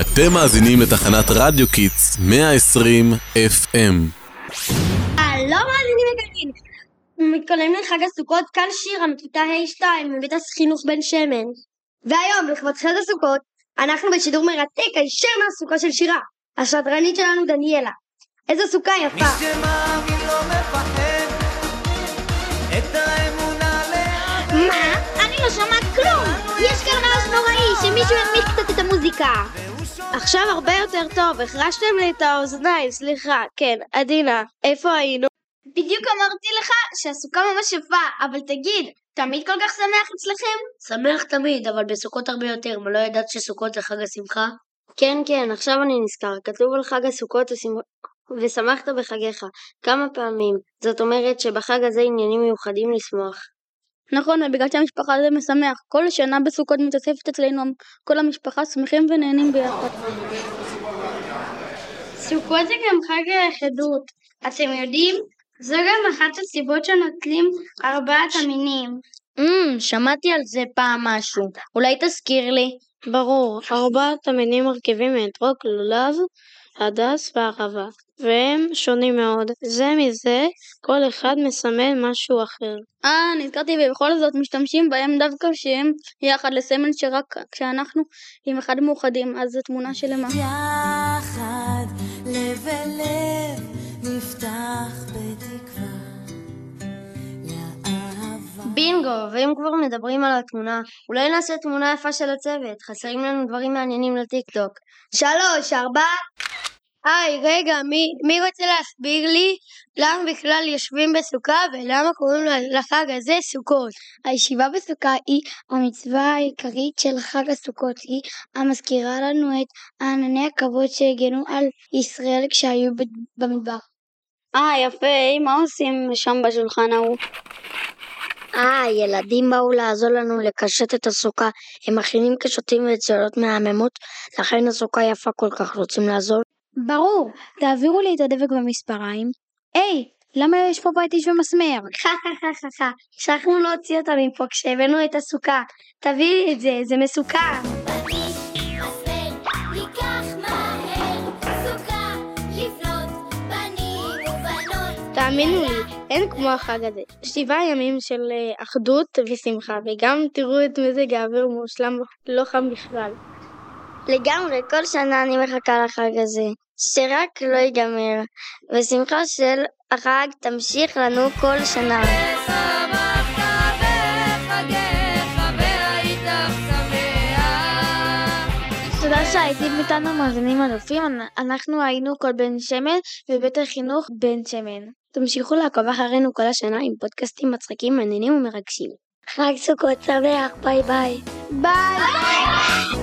אתם מאזינים לתחנת רדיו קידס 120 FM. הלו מאזינים יקרים, מתכוננים לחג הסוכות, כאן שירה מכיתה ה'2 מבית החינוך בן שמן. והיום לכבוד חג הסוכות, אנחנו בשידור מרתק הישר מהסוכה של שירה, השדרנית שלנו דניאלה. איזו סוכה יפה. מי שמאמין לא מפחד, את האמונה לאבד. מה? לא שומעת כלום! יש כאן רעש נוראי, שמישהו ינמיך קצת את המוזיקה. עכשיו הרבה יותר טוב, החרשתם לי את האוזניים, סליחה. כן, עדינה, איפה היינו? בדיוק אמרתי לך שהסוכה ממש יפה, אבל תגיד, תמיד כל כך שמח אצלכם? שמח תמיד, אבל בסוכות הרבה יותר. מה לא ידעת שסוכות זה חג השמחה? כן, כן, עכשיו אני נזכר. כתוב על חג הסוכות "ושמח- ושמחת בחגיך. כמה פעמים. זאת אומרת שבחג הזה עניינים מיוחדים לשמוח. נכון, ובגלל שהמשפחה זה משמח. כל שנה בסוכות מתאספת אצלנו כל המשפחה שמחים ונהנים ביחד. סוכות זה גם חג היחידות. אתם יודעים? זו גם אחת הסיבות שנוטלים ארבעת המינים. אמ, שמעתי על זה פעם משהו. אולי תזכיר לי. ברור, ארבעת המינים מרכיבים מאתרוג, לולב, הדס וערבה. והם שונים מאוד. זה מזה, כל אחד מסמל משהו אחר. אה, נזכרתי ובכל זאת משתמשים בהם דווקא שהם יחד לסמל שרק כשאנחנו עם אחד מאוחדים, אז זו תמונה שלמה. יחד, לב אל לב, נפתח בתקווה. בינגו, ואם כבר מדברים על התמונה, אולי נעשה תמונה יפה של הצוות. חסרים לנו דברים מעניינים לטיקטוק. שלוש, ארבע. היי, רגע, מי, מי רוצה להסביר לי למה בכלל יושבים בסוכה ולמה קוראים לחג הזה סוכות? הישיבה בסוכה היא המצווה העיקרית של חג הסוכות, היא המזכירה לנו את ענני הכבוד שהגנו על ישראל כשהיו במדבר. אה, יפה, מה עושים שם בשולחן ההוא? אה, ילדים באו לעזור לנו לקשט את הסוכה. הם מכינים קשתים ויצירות מהממות, לכן הסוכה יפה כל כך. רוצים לעזור? ברור, תעבירו לי את הדבק במספריים. היי, למה יש פה פטיש ומסמר? חה חה חה חה חה. שכחנו להוציא אותה מפה כשהבאנו את הסוכה. תביאי לי את זה, זה מסוכן. תאמינו לי, אין כמו החג הזה. שבעה ימים של אה, אחדות ושמחה, וגם תראו את מזג האוויר מושלם, לא חם בכלל. לגמרי, כל שנה אני מחכה לחג הזה. שרק לא ייגמר. ושמחה של החג תמשיך לנו כל שנה. תודה שהייתם איתנו מאזינים אלופים, אנחנו היינו כל בן שמן בבית החינוך בן שמן. תמשיכו לעקוב אחרינו כל השנה עם פודקאסטים מצחיקים, מעניינים ומרגשים. חג סוכות שמח, ביי ביי. ביי!